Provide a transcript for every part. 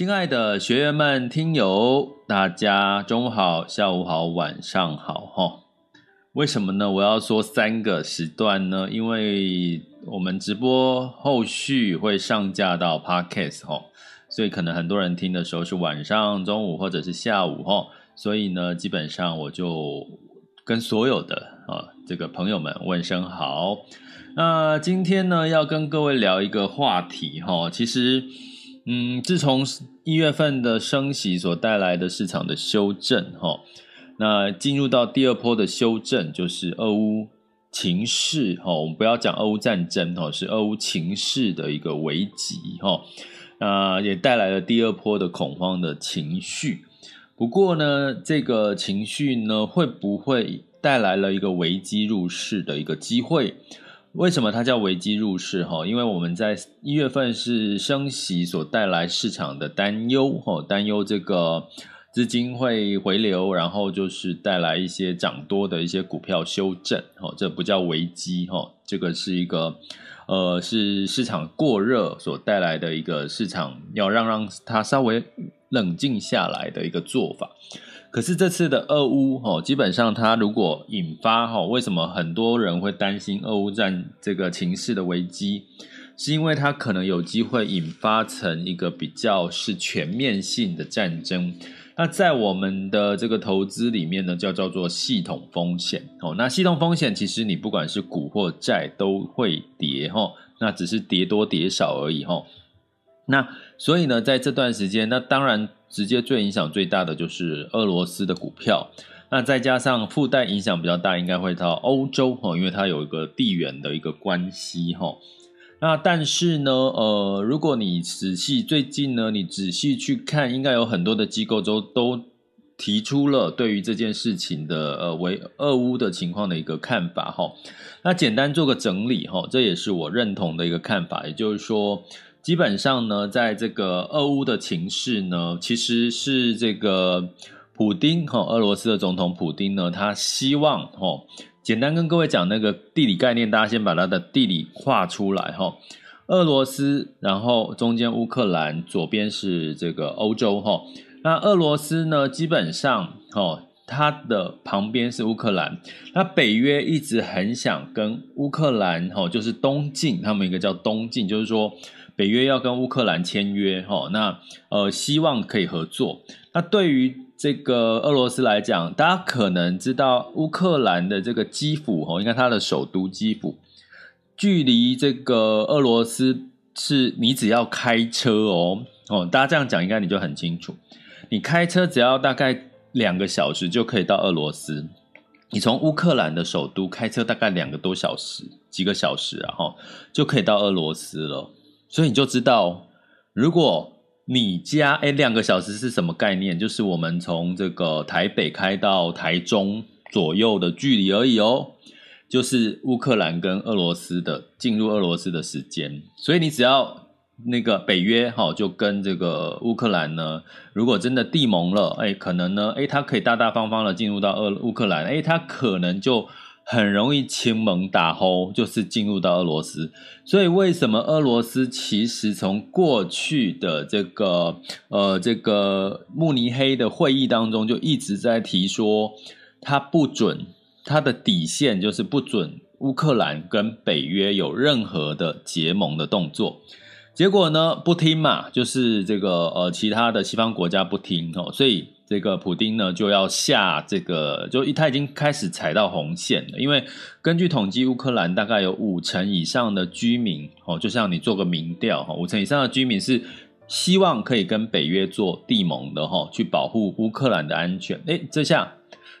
亲爱的学员们、听友，大家中午好、下午好、晚上好，哈！为什么呢？我要说三个时段呢？因为我们直播后续会上架到 Podcast，哈，所以可能很多人听的时候是晚上、中午或者是下午，哈，所以呢，基本上我就跟所有的啊这个朋友们问声好。那今天呢，要跟各位聊一个话题，哈，其实。嗯，自从一月份的升息所带来的市场的修正，哈，那进入到第二波的修正，就是俄乌情势，哈，我们不要讲俄乌战争，哈，是俄乌情势的一个危机，哈，那也带来了第二波的恐慌的情绪。不过呢，这个情绪呢，会不会带来了一个危机入市的一个机会？为什么它叫危机入市？哈，因为我们在一月份是升息所带来市场的担忧，哈，担忧这个资金会回流，然后就是带来一些涨多的一些股票修正，哈，这不叫危机，哈，这个是一个，呃，是市场过热所带来的一个市场要让让它稍微冷静下来的一个做法。可是这次的俄乌基本上它如果引发为什么很多人会担心俄乌战这个情势的危机？是因为它可能有机会引发成一个比较是全面性的战争。那在我们的这个投资里面呢，叫叫做系统风险。哦，那系统风险其实你不管是股或债都会跌哈，那只是跌多跌少而已哈，那所以呢，在这段时间，那当然。直接最影响最大的就是俄罗斯的股票，那再加上附带影响比较大，应该会到欧洲哈，因为它有一个地缘的一个关系哈。那但是呢，呃，如果你仔细最近呢，你仔细去看，应该有很多的机构都都提出了对于这件事情的呃为俄乌的情况的一个看法哈。那简单做个整理哈，这也是我认同的一个看法，也就是说。基本上呢，在这个俄乌的情势呢，其实是这个普丁哈，俄罗斯的总统普丁呢，他希望哈，简单跟各位讲那个地理概念，大家先把它的地理画出来哈。俄罗斯，然后中间乌克兰，左边是这个欧洲哈。那俄罗斯呢，基本上哈，它的旁边是乌克兰。那北约一直很想跟乌克兰哈，就是东进，他们一个叫东进，就是说。北约要跟乌克兰签约，哈，那呃，希望可以合作。那对于这个俄罗斯来讲，大家可能知道乌克兰的这个基辅，哈，应该它的首都基辅，距离这个俄罗斯是你只要开车哦，哦，大家这样讲应该你就很清楚。你开车只要大概两个小时就可以到俄罗斯。你从乌克兰的首都开车大概两个多小时，几个小时啊，哈，就可以到俄罗斯了。所以你就知道，如果你家诶两个小时是什么概念？就是我们从这个台北开到台中左右的距离而已哦。就是乌克兰跟俄罗斯的进入俄罗斯的时间。所以你只要那个北约哈，就跟这个乌克兰呢，如果真的缔盟了，诶可能呢，诶他可以大大方方的进入到俄乌克兰，诶他可能就。很容易亲蒙打吼，就是进入到俄罗斯。所以为什么俄罗斯其实从过去的这个呃这个慕尼黑的会议当中就一直在提说，他不准他的底线就是不准乌克兰跟北约有任何的结盟的动作。结果呢，不听嘛，就是这个呃，其他的西方国家不听哦，所以这个普丁呢就要下这个，就一他已经开始踩到红线了。因为根据统计，乌克兰大概有五成以上的居民哦，就像你做个民调哈，五成以上的居民是希望可以跟北约做地盟的哈，去保护乌克兰的安全。诶，这下。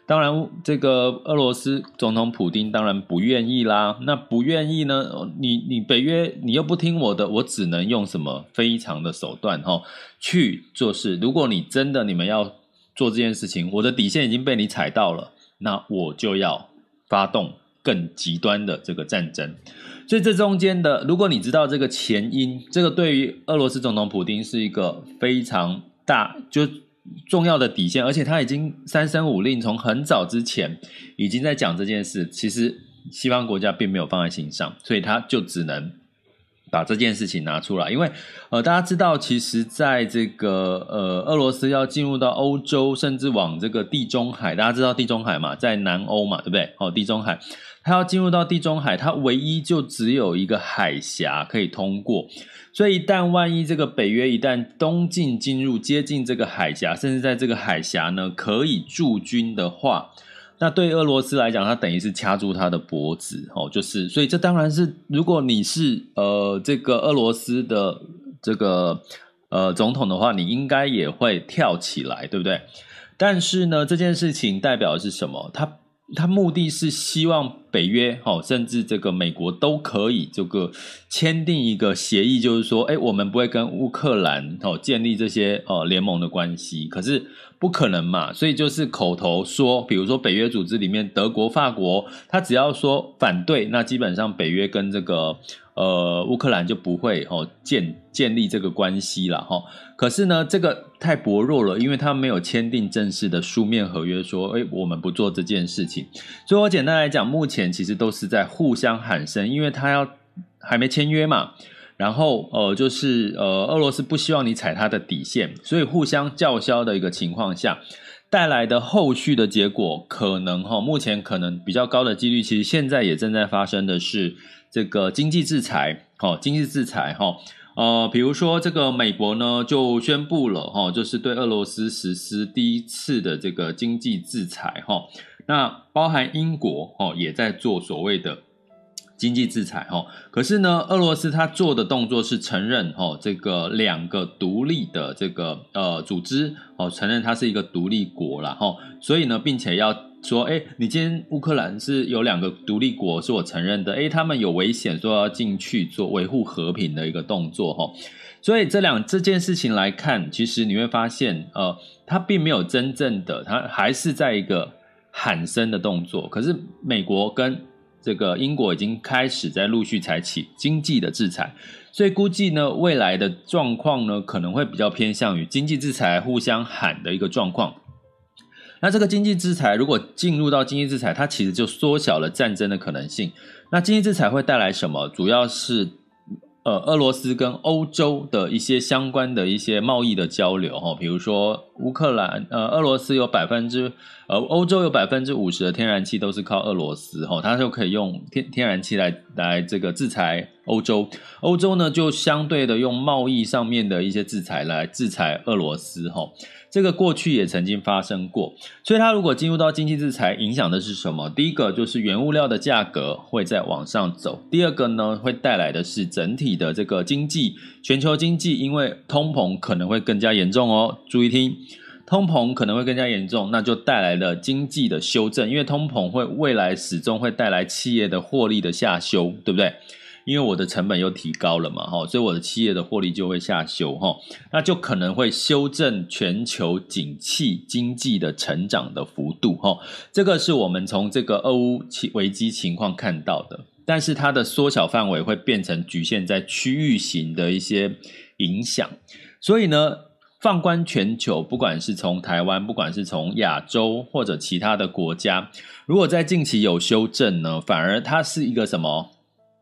当然，这个俄罗斯总统普丁当然不愿意啦。那不愿意呢？你你北约你又不听我的，我只能用什么非常的手段哈去做事。如果你真的你们要做这件事情，我的底线已经被你踩到了，那我就要发动更极端的这个战争。所以这中间的，如果你知道这个前因，这个对于俄罗斯总统普丁是一个非常大就。重要的底线，而且他已经三声五令，从很早之前已经在讲这件事。其实西方国家并没有放在心上，所以他就只能把这件事情拿出来。因为呃，大家知道，其实在这个呃，俄罗斯要进入到欧洲，甚至往这个地中海，大家知道地中海嘛，在南欧嘛，对不对？哦，地中海，它要进入到地中海，它唯一就只有一个海峡可以通过。所以，一旦万一这个北约一旦东进进入接近这个海峡，甚至在这个海峡呢可以驻军的话，那对俄罗斯来讲，他等于是掐住他的脖子哦。就是，所以这当然是，如果你是呃这个俄罗斯的这个呃总统的话，你应该也会跳起来，对不对？但是呢，这件事情代表的是什么？他。他目的是希望北约哦，甚至这个美国都可以这个签订一个协议，就是说，哎，我们不会跟乌克兰哦建立这些呃联盟的关系，可是不可能嘛，所以就是口头说，比如说北约组织里面，德国、法国，他只要说反对，那基本上北约跟这个。呃，乌克兰就不会哦建建立这个关系了哈。可是呢，这个太薄弱了，因为他没有签订正式的书面合约，说哎我们不做这件事情。所以我简单来讲，目前其实都是在互相喊声，因为他要还没签约嘛。然后呃，就是呃，俄罗斯不希望你踩他的底线，所以互相叫嚣的一个情况下，带来的后续的结果，可能哈，目前可能比较高的几率，其实现在也正在发生的是。这个经济制裁，哈，经济制裁，哈，呃，比如说这个美国呢就宣布了，哈，就是对俄罗斯实施第一次的这个经济制裁，哈，那包含英国，哦，也在做所谓的经济制裁，哈，可是呢，俄罗斯他做的动作是承认，哈，这个两个独立的这个呃组织，哦，承认它是一个独立国了，哈，所以呢，并且要。说，哎，你今天乌克兰是有两个独立国，是我承认的，哎，他们有危险，说要进去做维护和平的一个动作，哈，所以这两这件事情来看，其实你会发现，呃，他并没有真正的，他还是在一个喊声的动作。可是美国跟这个英国已经开始在陆续采取经济的制裁，所以估计呢，未来的状况呢，可能会比较偏向于经济制裁互相喊的一个状况。那这个经济制裁如果进入到经济制裁，它其实就缩小了战争的可能性。那经济制裁会带来什么？主要是呃，俄罗斯跟欧洲的一些相关的一些贸易的交流哈，比如说乌克兰呃，俄罗斯有百分之呃，欧洲有百分之五十的天然气都是靠俄罗斯哈，它就可以用天天然气来来这个制裁欧洲。欧洲呢就相对的用贸易上面的一些制裁来制裁俄罗斯哈。这个过去也曾经发生过，所以它如果进入到经济制裁，影响的是什么？第一个就是原物料的价格会再往上走，第二个呢，会带来的是整体的这个经济，全球经济因为通膨可能会更加严重哦。注意听，通膨可能会更加严重，那就带来了经济的修正，因为通膨会未来始终会带来企业的获利的下修，对不对？因为我的成本又提高了嘛，哈，所以我的企业的获利就会下修，哈，那就可能会修正全球景气经济的成长的幅度，哈，这个是我们从这个俄乌危机情况看到的，但是它的缩小范围会变成局限在区域型的一些影响，所以呢，放观全球，不管是从台湾，不管是从亚洲或者其他的国家，如果在近期有修正呢，反而它是一个什么？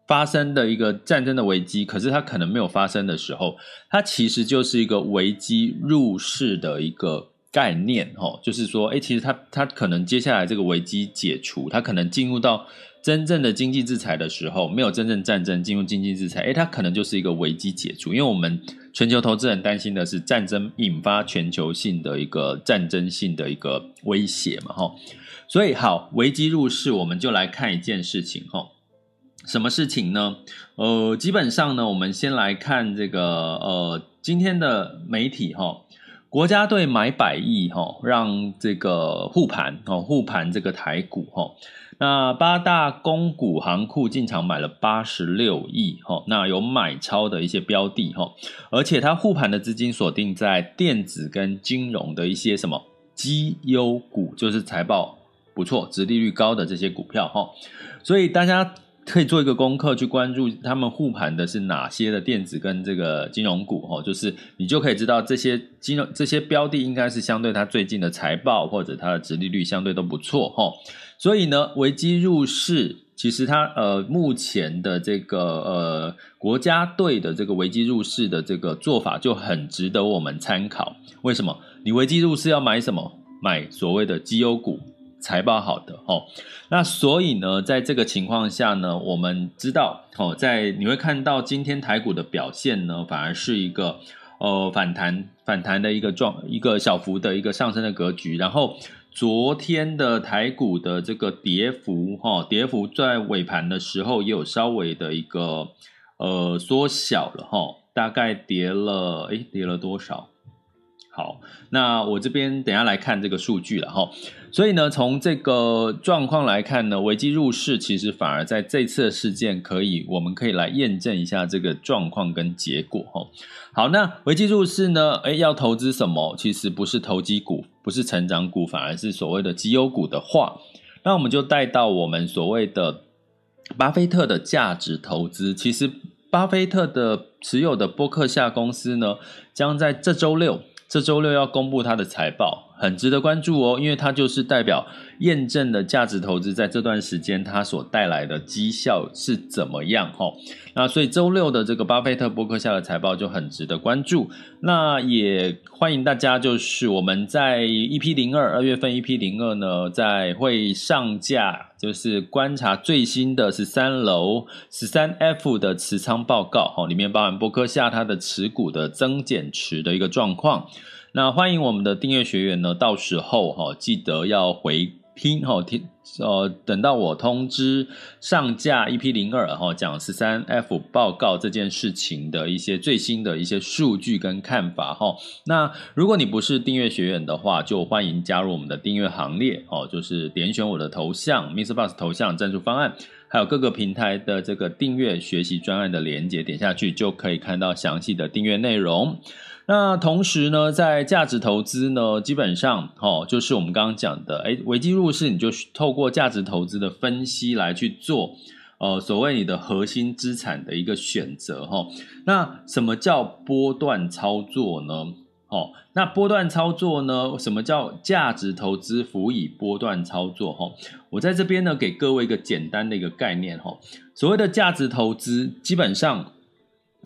发生的一个战争的危机，可是它可能没有发生的时候，它其实就是一个危机入市的一个概念哈，就是说，哎，其实它它可能接下来这个危机解除，它可能进入到真正的经济制裁的时候，没有真正战争进入经济制裁，哎，它可能就是一个危机解除，因为我们全球投资人担心的是战争引发全球性的一个战争性的一个威胁嘛，哈，所以好，危机入市，我们就来看一件事情哈，什么事情呢？呃，基本上呢，我们先来看这个呃今天的媒体哈。国家队买百亿哈，让这个护盘哦，护盘这个台股哈。那八大公股行库进场买了八十六亿哈，那有买超的一些标的哈，而且它护盘的资金锁定在电子跟金融的一些什么绩优股，就是财报不错、殖利率高的这些股票哈。所以大家。可以做一个功课，去关注他们护盘的是哪些的电子跟这个金融股哦，就是你就可以知道这些金融这些标的应该是相对它最近的财报或者它的殖利率相对都不错哈。所以呢，危机入市，其实它呃目前的这个呃国家队的这个危机入市的这个做法就很值得我们参考。为什么？你危机入市要买什么？买所谓的绩优股。财报好的哦，那所以呢，在这个情况下呢，我们知道哦，在你会看到今天台股的表现呢，反而是一个呃反弹反弹的一个状一个小幅的一个上升的格局。然后昨天的台股的这个跌幅哈，跌幅在尾盘的时候也有稍微的一个呃缩小了哈，大概跌了诶，跌了多少？好，那我这边等下来看这个数据了哈。所以呢，从这个状况来看呢，危机入市其实反而在这次事件可以，我们可以来验证一下这个状况跟结果哈。好，那危机入市呢，诶，要投资什么？其实不是投机股，不是成长股，反而是所谓的绩优股的话，那我们就带到我们所谓的巴菲特的价值投资。其实，巴菲特的持有的波克夏公司呢，将在这周六。这周六要公布它的财报，很值得关注哦，因为它就是代表验证了价值投资在这段时间它所带来的绩效是怎么样哈。那所以周六的这个巴菲特波克夏的财报就很值得关注。那也欢迎大家，就是我们在 EP 零二二月份 EP 零二呢，在会上架，就是观察最新的十三楼十三 F 的持仓报告哦，里面包含波克夏它的持股的增减持的一个状况。那欢迎我们的订阅学员呢，到时候哈记得要回听哈听呃，等到我通知上架 EP 零二哈讲十三 F 报告这件事情的一些最新的一些数据跟看法哈。那如果你不是订阅学员的话，就欢迎加入我们的订阅行列哦，就是点选我的头像 MrBoss 头像赞助方案，还有各个平台的这个订阅学习专案的连接，点下去就可以看到详细的订阅内容。那同时呢，在价值投资呢，基本上哦，就是我们刚刚讲的，诶，危机入市，你就透过价值投资的分析来去做，呃，所谓你的核心资产的一个选择哈。那什么叫波段操作呢？哦，那波段操作呢？什么叫价值投资辅以波段操作？哈，我在这边呢，给各位一个简单的一个概念哈。所谓的价值投资，基本上。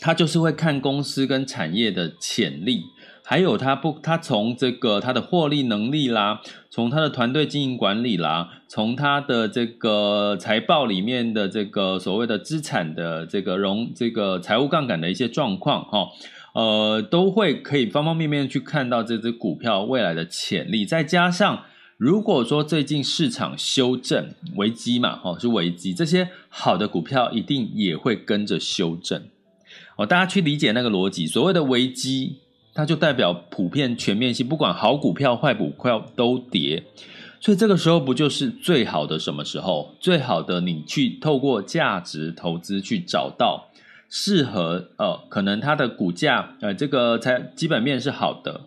他就是会看公司跟产业的潜力，还有他不，他从这个他的获利能力啦，从他的团队经营管理啦，从他的这个财报里面的这个所谓的资产的这个融这个财务杠杆的一些状况哈，呃，都会可以方方面面去看到这只股票未来的潜力。再加上如果说最近市场修正危机嘛，哈，是危机，这些好的股票一定也会跟着修正。哦，大家去理解那个逻辑。所谓的危机，它就代表普遍全面性，不管好股票、坏股票都跌。所以这个时候不就是最好的什么时候？最好的你去透过价值投资去找到适合，呃，可能它的股价，呃，这个才基本面是好的。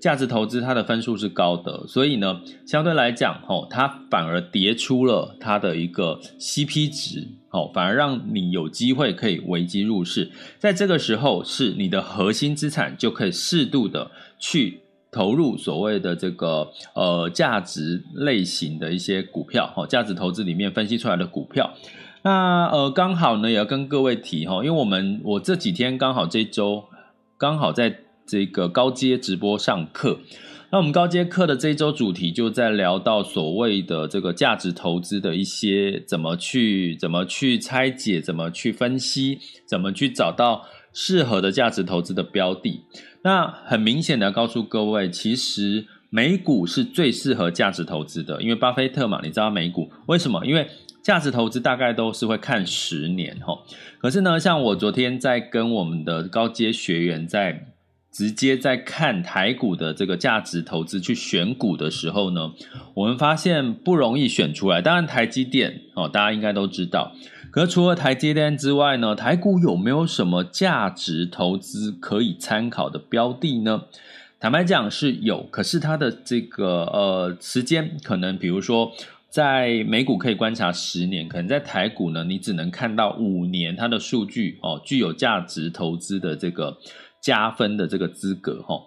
价值投资它的分数是高的，所以呢，相对来讲，吼，它反而跌出了它的一个 CP 值，吼，反而让你有机会可以危机入市。在这个时候，是你的核心资产就可以适度的去投入所谓的这个呃价值类型的一些股票，吼，价值投资里面分析出来的股票。那呃，刚好呢，也要跟各位提哈，因为我们我这几天刚好这周刚好在。这个高阶直播上课，那我们高阶课的这一周主题就在聊到所谓的这个价值投资的一些怎么去怎么去拆解，怎么去分析，怎么去找到适合的价值投资的标的。那很明显的告诉各位，其实美股是最适合价值投资的，因为巴菲特嘛，你知道美股为什么？因为价值投资大概都是会看十年齁，可是呢，像我昨天在跟我们的高阶学员在直接在看台股的这个价值投资去选股的时候呢，我们发现不容易选出来。当然，台积电哦，大家应该都知道。可除了台积电之外呢，台股有没有什么价值投资可以参考的标的呢？坦白讲是有，可是它的这个呃时间可能，比如说。在美股可以观察十年，可能在台股呢，你只能看到五年它的数据哦，具有价值投资的这个加分的这个资格哈。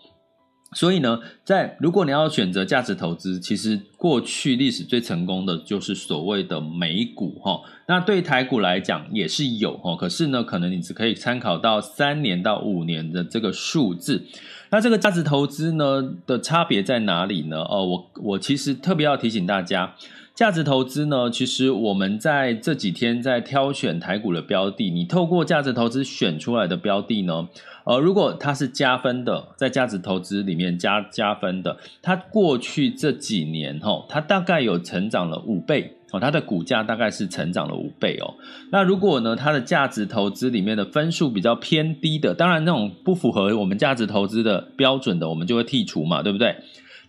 所以呢，在如果你要选择价值投资，其实过去历史最成功的就是所谓的美股哈。那对台股来讲也是有哈，可是呢，可能你只可以参考到三年到五年的这个数字。那这个价值投资呢的差别在哪里呢？哦，我我其实特别要提醒大家。价值投资呢，其实我们在这几天在挑选台股的标的，你透过价值投资选出来的标的呢，呃，如果它是加分的，在价值投资里面加加分的，它过去这几年齁，它大概有成长了五倍哦，它的股价大概是成长了五倍哦。那如果呢，它的价值投资里面的分数比较偏低的，当然那种不符合我们价值投资的标准的，我们就会剔除嘛，对不对？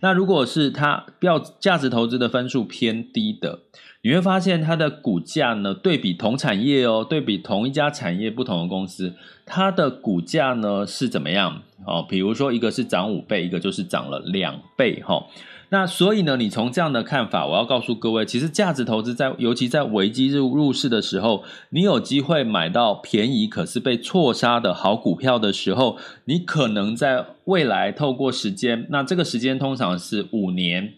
那如果是它标价值投资的分数偏低的，你会发现它的股价呢，对比同产业哦，对比同一家产业不同的公司，它的股价呢是怎么样？哦，比如说一个是涨五倍，一个就是涨了两倍哈。那所以呢，你从这样的看法，我要告诉各位，其实价值投资在，尤其在危机入入市的时候，你有机会买到便宜可是被错杀的好股票的时候，你可能在未来透过时间，那这个时间通常是五年，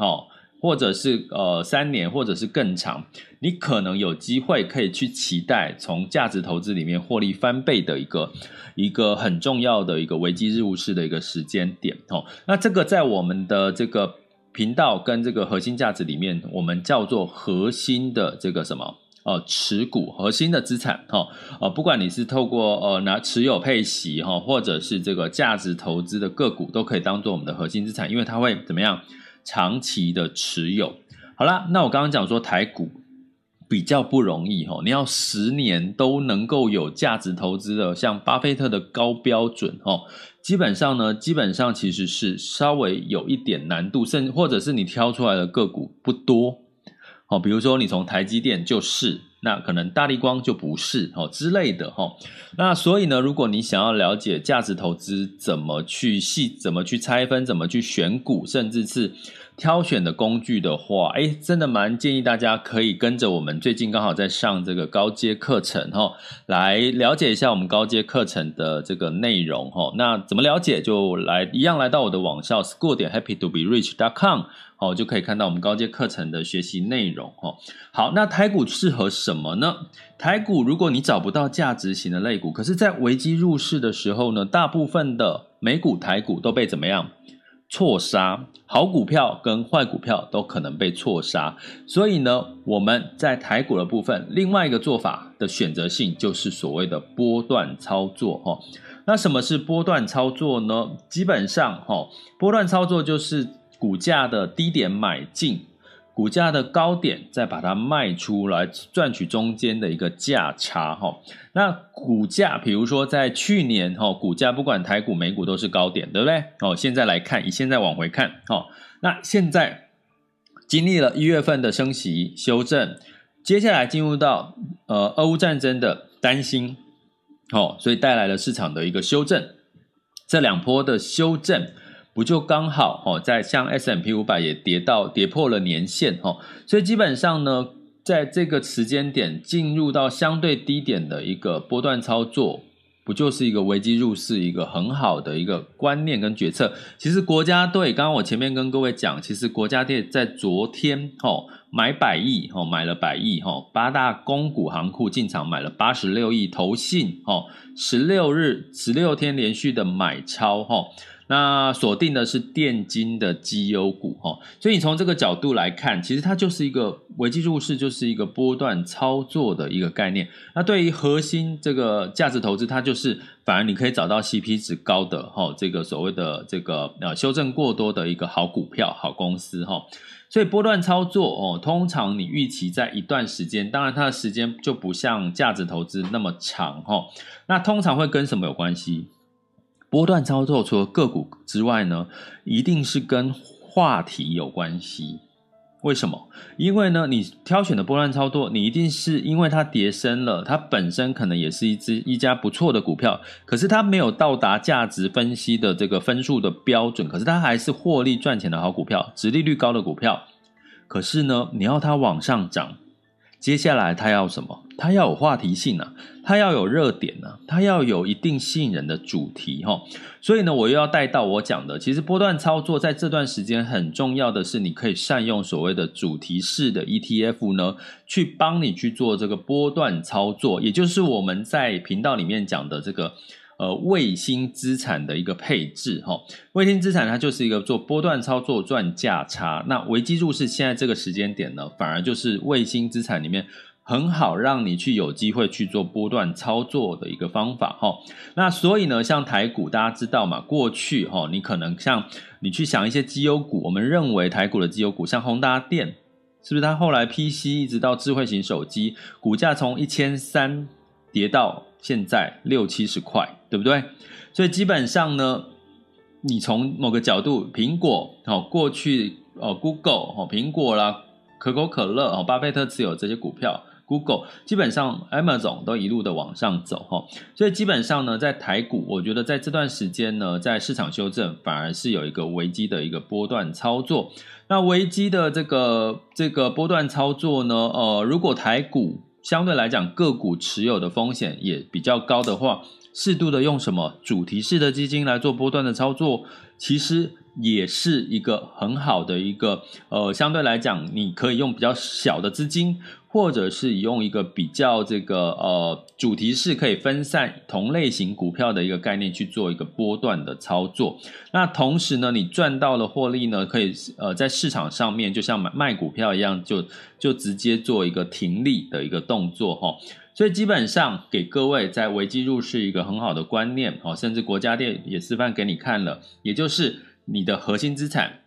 哦。或者是呃三年，或者是更长，你可能有机会可以去期待从价值投资里面获利翻倍的一个一个很重要的一个危机入市的一个时间点哦。那这个在我们的这个频道跟这个核心价值里面，我们叫做核心的这个什么呃持股核心的资产哈呃不管你是透过呃拿持有配息哈，或者是这个价值投资的个股，都可以当做我们的核心资产，因为它会怎么样？长期的持有，好啦，那我刚刚讲说台股比较不容易哈，你要十年都能够有价值投资的，像巴菲特的高标准哦，基本上呢，基本上其实是稍微有一点难度，甚或者是你挑出来的个股不多，哦，比如说你从台积电就是。那可能大立光就不是哦之类的哈，那所以呢，如果你想要了解价值投资怎么去细、怎么去拆分、怎么去选股，甚至是挑选的工具的话，哎，真的蛮建议大家可以跟着我们最近刚好在上这个高阶课程哈，来了解一下我们高阶课程的这个内容哈。那怎么了解？就来一样来到我的网校 school 点 happy to be rich dot com。哦，就可以看到我们高阶课程的学习内容哦。好，那台股适合什么呢？台股如果你找不到价值型的类股，可是，在危机入市的时候呢，大部分的美股、台股都被怎么样错杀？好股票跟坏股票都可能被错杀。所以呢，我们在台股的部分，另外一个做法的选择性就是所谓的波段操作哈。那什么是波段操作呢？基本上哈，波段操作就是。股价的低点买进，股价的高点再把它卖出来，赚取中间的一个价差哈。那股价，比如说在去年哈，股价不管台股、美股都是高点，对不对？哦，现在来看，以现在往回看，哦，那现在经历了一月份的升息修正，接下来进入到呃俄乌战争的担心，哦，所以带来了市场的一个修正，这两波的修正。不就刚好哦，在像 S M P 五百也跌到跌破了年线哦，所以基本上呢，在这个时间点进入到相对低点的一个波段操作，不就是一个危机入市一个很好的一个观念跟决策？其实国家队刚刚我前面跟各位讲，其实国家队在昨天哦买百亿哦买了百亿哦，八大公股行库进场买了八十六亿，投信哦十六日十六天连续的买超哈。那锁定的是电金的绩优股哈，所以你从这个角度来看，其实它就是一个危机入市，就是一个波段操作的一个概念。那对于核心这个价值投资，它就是反而你可以找到 CP 值高的哈，这个所谓的这个呃修正过多的一个好股票、好公司哈。所以波段操作哦，通常你预期在一段时间，当然它的时间就不像价值投资那么长哈。那通常会跟什么有关系？波段操作除了个股之外呢，一定是跟话题有关系。为什么？因为呢，你挑选的波段操作，你一定是因为它跌深了，它本身可能也是一只一家不错的股票，可是它没有到达价值分析的这个分数的标准，可是它还是获利赚钱的好股票，值利率高的股票。可是呢，你要它往上涨。接下来它要什么？它要有话题性啊，它要有热点啊，它要有一定吸引人的主题哈。所以呢，我又要带到我讲的，其实波段操作在这段时间很重要的是，你可以善用所谓的主题式的 ETF 呢，去帮你去做这个波段操作，也就是我们在频道里面讲的这个。呃，卫星资产的一个配置，哈，卫星资产它就是一个做波段操作赚价差。那危机入市现在这个时间点呢，反而就是卫星资产里面很好让你去有机会去做波段操作的一个方法，哈。那所以呢，像台股大家知道嘛，过去哈，你可能像你去想一些绩优股，我们认为台股的绩优股，像宏达电，是不是它后来 PC 一直到智慧型手机，股价从一千三跌到现在六七十块。对不对？所以基本上呢，你从某个角度，苹果哦，过去哦，Google 哦，苹果啦，可口可乐哦，巴菲特持有这些股票，Google 基本上 Amazon 都一路的往上走哈。所以基本上呢，在台股，我觉得在这段时间呢，在市场修正，反而是有一个危机的一个波段操作。那危机的这个这个波段操作呢，呃，如果台股相对来讲个股持有的风险也比较高的话，适度的用什么主题式的基金来做波段的操作，其实也是一个很好的一个呃，相对来讲，你可以用比较小的资金，或者是用一个比较这个呃主题式可以分散同类型股票的一个概念去做一个波段的操作。那同时呢，你赚到了获利呢，可以呃在市场上面就像买卖股票一样，就就直接做一个停利的一个动作哈。所以基本上给各位在危机入市一个很好的观念哦，甚至国家队也示范给你看了，也就是你的核心资产，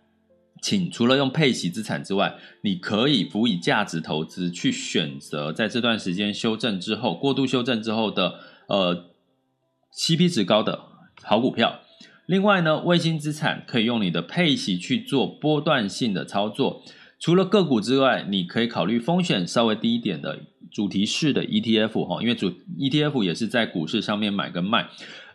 请除了用配息资产之外，你可以辅以价值投资去选择，在这段时间修正之后，过度修正之后的呃 CP 值高的好股票。另外呢，卫星资产可以用你的配息去做波段性的操作。除了个股之外，你可以考虑风险稍微低一点的主题式的 ETF 哈，因为主 ETF 也是在股市上面买跟卖，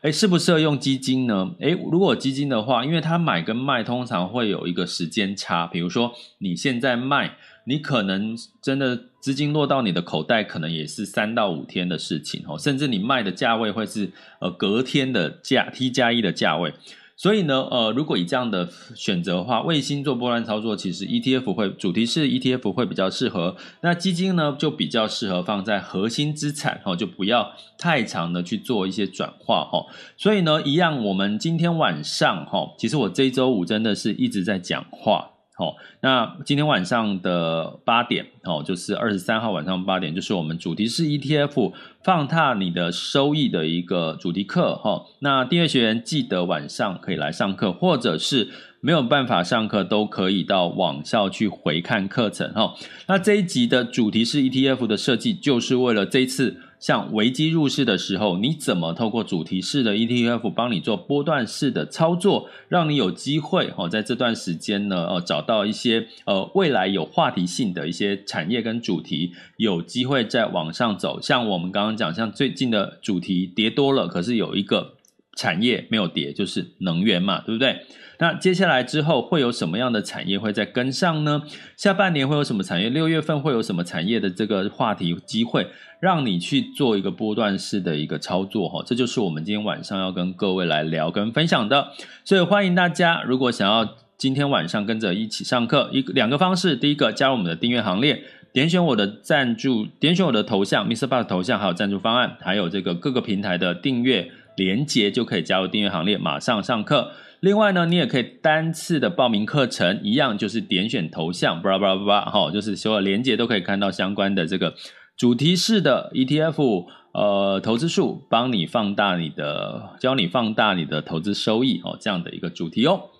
诶，适不适合用基金呢？诶，如果基金的话，因为它买跟卖通常会有一个时间差，比如说你现在卖，你可能真的资金落到你的口袋，可能也是三到五天的事情哦，甚至你卖的价位会是呃隔天的价 T 加一的价位。所以呢，呃，如果以这样的选择的话，卫星做波段操作，其实 ETF 会主题是 ETF 会比较适合。那基金呢，就比较适合放在核心资产，哦，就不要太长的去做一些转化，哈。所以呢，一样，我们今天晚上，哈，其实我这周五真的是一直在讲话。好，那今天晚上的八点，哦，就是二十三号晚上八点，就是我们主题式 ETF 放大你的收益的一个主题课，哈。那订阅学员记得晚上可以来上课，或者是没有办法上课，都可以到网校去回看课程，哈。那这一集的主题是 ETF 的设计，就是为了这一次。像危机入市的时候，你怎么透过主题式的 ETF 帮你做波段式的操作，让你有机会哦，在这段时间呢，哦，找到一些呃未来有话题性的一些产业跟主题，有机会再往上走。像我们刚刚讲，像最近的主题跌多了，可是有一个产业没有跌，就是能源嘛，对不对？那接下来之后会有什么样的产业会再跟上呢？下半年会有什么产业？六月份会有什么产业的这个话题机会，让你去做一个波段式的一个操作哈？这就是我们今天晚上要跟各位来聊跟分享的。所以欢迎大家，如果想要今天晚上跟着一起上课，一个两个方式，第一个加入我们的订阅行列，点选我的赞助，点选我的头像，MixerBox 头像，还有赞助方案，还有这个各个平台的订阅连接，就可以加入订阅行列，马上上课。另外呢，你也可以单次的报名课程，一样就是点选头像，巴拉巴拉巴拉，哈，就是所有连接都可以看到相关的这个主题式的 ETF，呃，投资术，帮你放大你的，教你放大你的投资收益哦，这样的一个主题哦。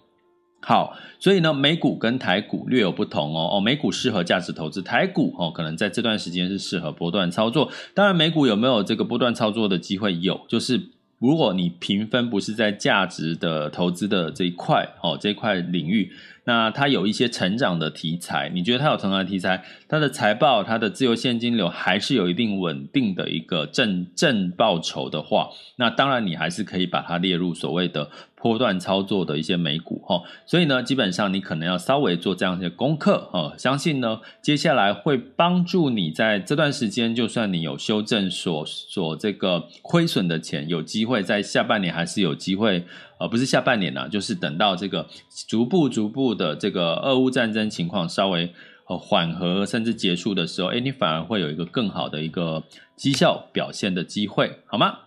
好，所以呢，美股跟台股略有不同哦。哦，美股适合价值投资，台股哦，可能在这段时间是适合波段操作。当然，美股有没有这个波段操作的机会？有，就是如果你评分不是在价值的投资的这一块哦，这一块领域。那它有一些成长的题材，你觉得它有成长的题材，它的财报、它的自由现金流还是有一定稳定的一个正正报酬的话，那当然你还是可以把它列入所谓的波段操作的一些美股哈。所以呢，基本上你可能要稍微做这样一些功课哈。相信呢，接下来会帮助你在这段时间，就算你有修正所所这个亏损的钱，有机会在下半年还是有机会。而不是下半年呐，就是等到这个逐步逐步的这个俄乌战争情况稍微呃缓和甚至结束的时候，诶，你反而会有一个更好的一个绩效表现的机会，好吗？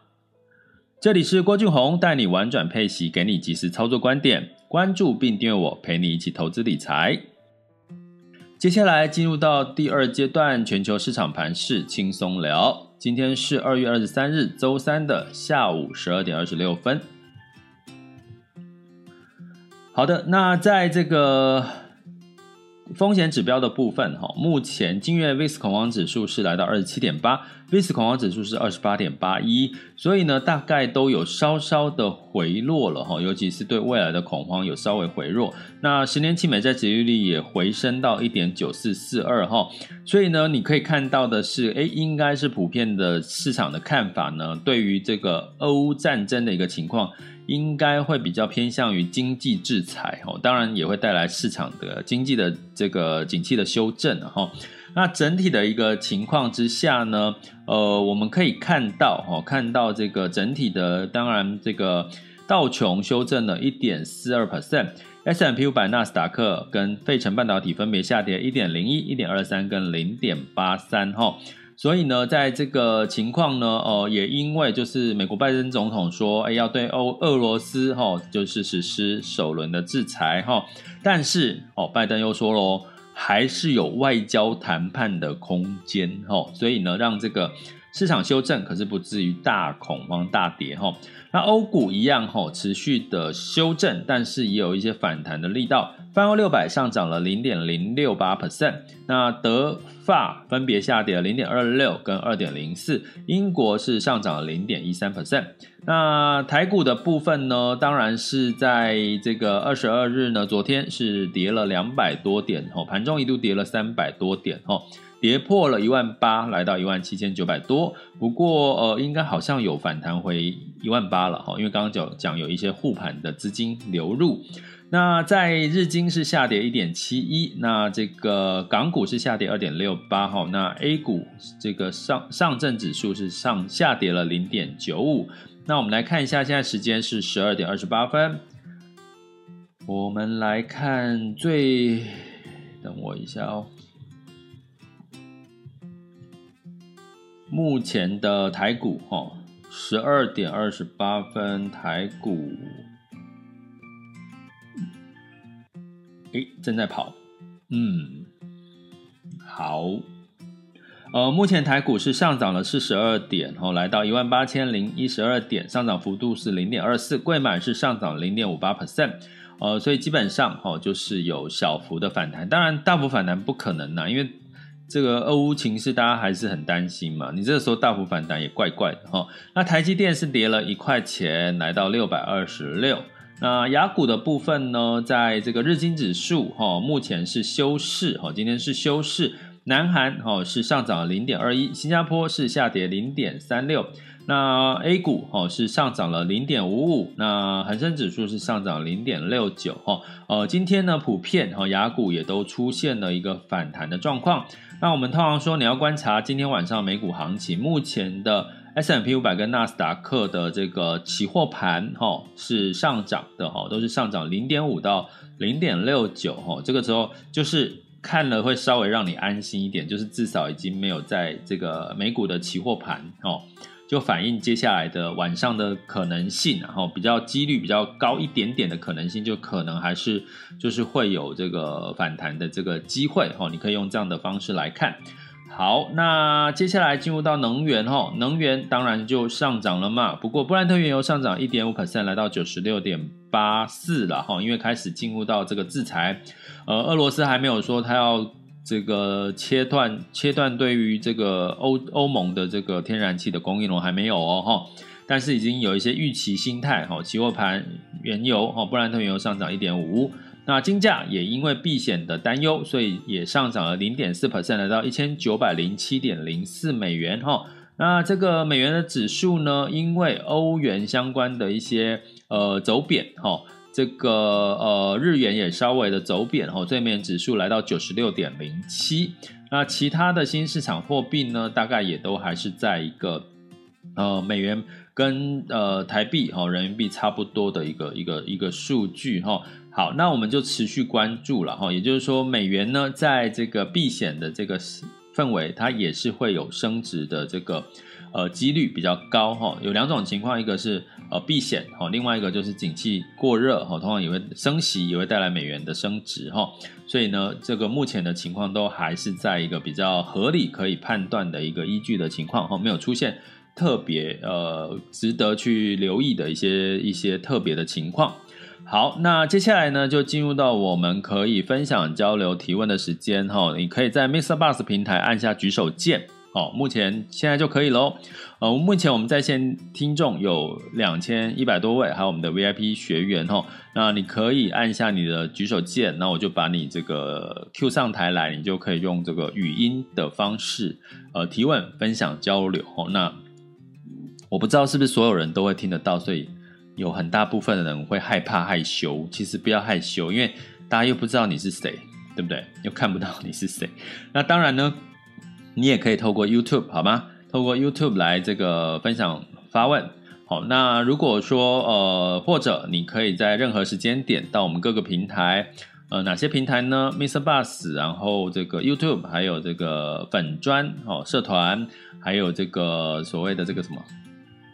这里是郭俊宏带你玩转配息，给你及时操作观点，关注并订阅我，陪你一起投资理财。接下来进入到第二阶段，全球市场盘势轻松聊。今天是二月二十三日，周三的下午十二点二十六分。好的，那在这个风险指标的部分，哈，目前今月 VIX 恐慌指数是来到二十七点八，VIX 恐慌指数是二十八点八一，所以呢，大概都有稍稍的回落了，哈，尤其是对未来的恐慌有稍微回落。那十年期美债殖利率也回升到一点九四四二，哈，所以呢，你可以看到的是，诶，应该是普遍的市场的看法呢，对于这个俄乌战争的一个情况。应该会比较偏向于经济制裁哦，当然也会带来市场的经济的这个景气的修正哈。那整体的一个情况之下呢，呃，我们可以看到哈，看到这个整体的，当然这个道琼修正了一点四二 percent，S M P 五百、纳斯达克跟费城半导体分别下跌一点零一、一点二三跟零点八三哈。所以呢，在这个情况呢，呃，也因为就是美国拜登总统说，哎，要对欧俄罗斯哈、哦，就是实施首轮的制裁哈、哦，但是哦，拜登又说喽，还是有外交谈判的空间哈、哦，所以呢，让这个市场修正，可是不至于大恐慌大跌哈。那欧股一样哈，持续的修正，但是也有一些反弹的力道。泛欧六百上涨了零点零六八 percent，那德法分别下跌了零点二六跟二点零四，英国是上涨了零点一三 percent。那台股的部分呢，当然是在这个二十二日呢，昨天是跌了两百多点吼，盘中一度跌了三百多点吼。跌破了一万八，来到一万七千九百多。不过，呃，应该好像有反弹回一万八了哈，因为刚刚讲讲有一些护盘的资金流入。那在日经是下跌一点七一，那这个港股是下跌二点六八哈，那 A 股这个上上证指数是上下跌了零点九五。那我们来看一下，现在时间是十二点二十八分。我们来看最，等我一下哦。目前的台股，哈，十二点二十八分，台股，诶，正在跑，嗯，好，呃，目前台股是上涨了四十二点，哦，来到一万八千零一十二点，上涨幅度是零点二四，柜满是上涨零点五八 percent，呃，所以基本上，哈，就是有小幅的反弹，当然大幅反弹不可能呐，因为。这个俄乌情势，大家还是很担心嘛。你这个时候大幅反弹也怪怪的哈。那台积电是跌了一块钱，来到六百二十六。那雅股的部分呢，在这个日经指数哈，目前是休市哈，今天是休市。南韩哈是上涨零点二一，新加坡是下跌零点三六。那 A 股哦是上涨了零点五五，那恒生指数是上涨零点六九哈。呃，今天呢普遍哈雅股也都出现了一个反弹的状况。那我们通常说你要观察今天晚上美股行情，目前的 S M P 五百跟纳斯达克的这个期货盘哈是上涨的哈，都是上涨零点五到零点六九哈。这个时候就是看了会稍微让你安心一点，就是至少已经没有在这个美股的期货盘哦。就反映接下来的晚上的可能性，然后比较几率比较高一点点的可能性，就可能还是就是会有这个反弹的这个机会哈。你可以用这样的方式来看。好，那接下来进入到能源哈，能源当然就上涨了嘛。不过布兰特原油上涨一点五 percent，来到九十六点八四了哈，因为开始进入到这个制裁，呃，俄罗斯还没有说他要。这个切断切断对于这个欧欧盟的这个天然气的供应龙还没有哦哈，但是已经有一些预期心态哈，期货盘原油哈布兰特原油上涨一点五，那金价也因为避险的担忧，所以也上涨了零点四 percent，来到一千九百零七点零四美元哈。那这个美元的指数呢，因为欧元相关的一些呃走贬哈。这个呃，日元也稍微的走贬哦，最面指数来到九十六点零七。那其他的新市场货币呢，大概也都还是在一个呃美元跟呃台币哈、人民币差不多的一个一个一个数据哈、好，那我们就持续关注了哈、也就是说，美元呢，在这个避险的这个氛围，它也是会有升值的这个。呃，几率比较高哈，有两种情况，一个是呃避险哈，另外一个就是景气过热哈，通常也会升息，也会带来美元的升值哈，所以呢，这个目前的情况都还是在一个比较合理可以判断的一个依据的情况哈，没有出现特别呃值得去留意的一些一些特别的情况。好，那接下来呢，就进入到我们可以分享、交流、提问的时间哈，你可以在 Mr. Bus 平台按下举手键。哦，目前现在就可以喽。呃，目前我们在线听众有两千一百多位，还有我们的 VIP 学员哈。那你可以按下你的举手键，那我就把你这个 Q 上台来，你就可以用这个语音的方式呃提问、分享、交流。那我不知道是不是所有人都会听得到，所以有很大部分的人会害怕害羞。其实不要害羞，因为大家又不知道你是谁，对不对？又看不到你是谁。那当然呢。你也可以透过 YouTube 好吗？透过 YouTube 来这个分享发问。好，那如果说呃，或者你可以在任何时间点到我们各个平台，呃，哪些平台呢？Mr. Bus，然后这个 YouTube，还有这个粉专哦，社团，还有这个所谓的这个什么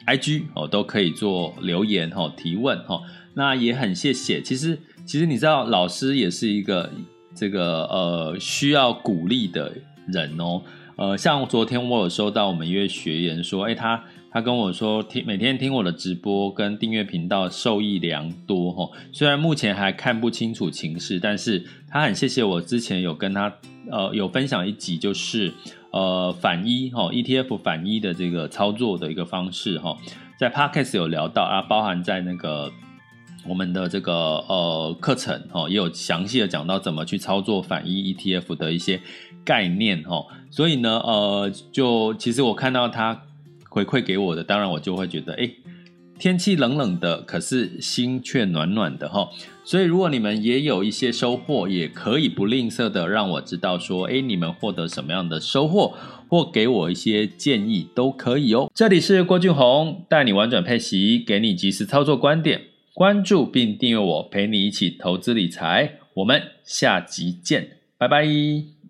IG 哦，都可以做留言哦，提问哦。那也很谢谢。其实其实你知道，老师也是一个这个呃需要鼓励的人哦。呃，像昨天我有收到我们一位学员说，哎，他他跟我说听每天听我的直播跟订阅频道受益良多哈。虽然目前还看不清楚情势，但是他很谢谢我之前有跟他呃有分享一集，就是呃反一哈 ETF 反一的这个操作的一个方式哈，在 Podcast 有聊到啊，包含在那个。我们的这个呃课程哦，也有详细的讲到怎么去操作反一 ETF 的一些概念哦，所以呢呃，就其实我看到他回馈给我的，当然我就会觉得，哎，天气冷冷的，可是心却暖暖的哈。所以如果你们也有一些收获，也可以不吝啬的让我知道说，哎，你们获得什么样的收获，或给我一些建议都可以哦。这里是郭俊宏，带你玩转配息，给你及时操作观点。关注并订阅我，陪你一起投资理财。我们下集见，拜拜。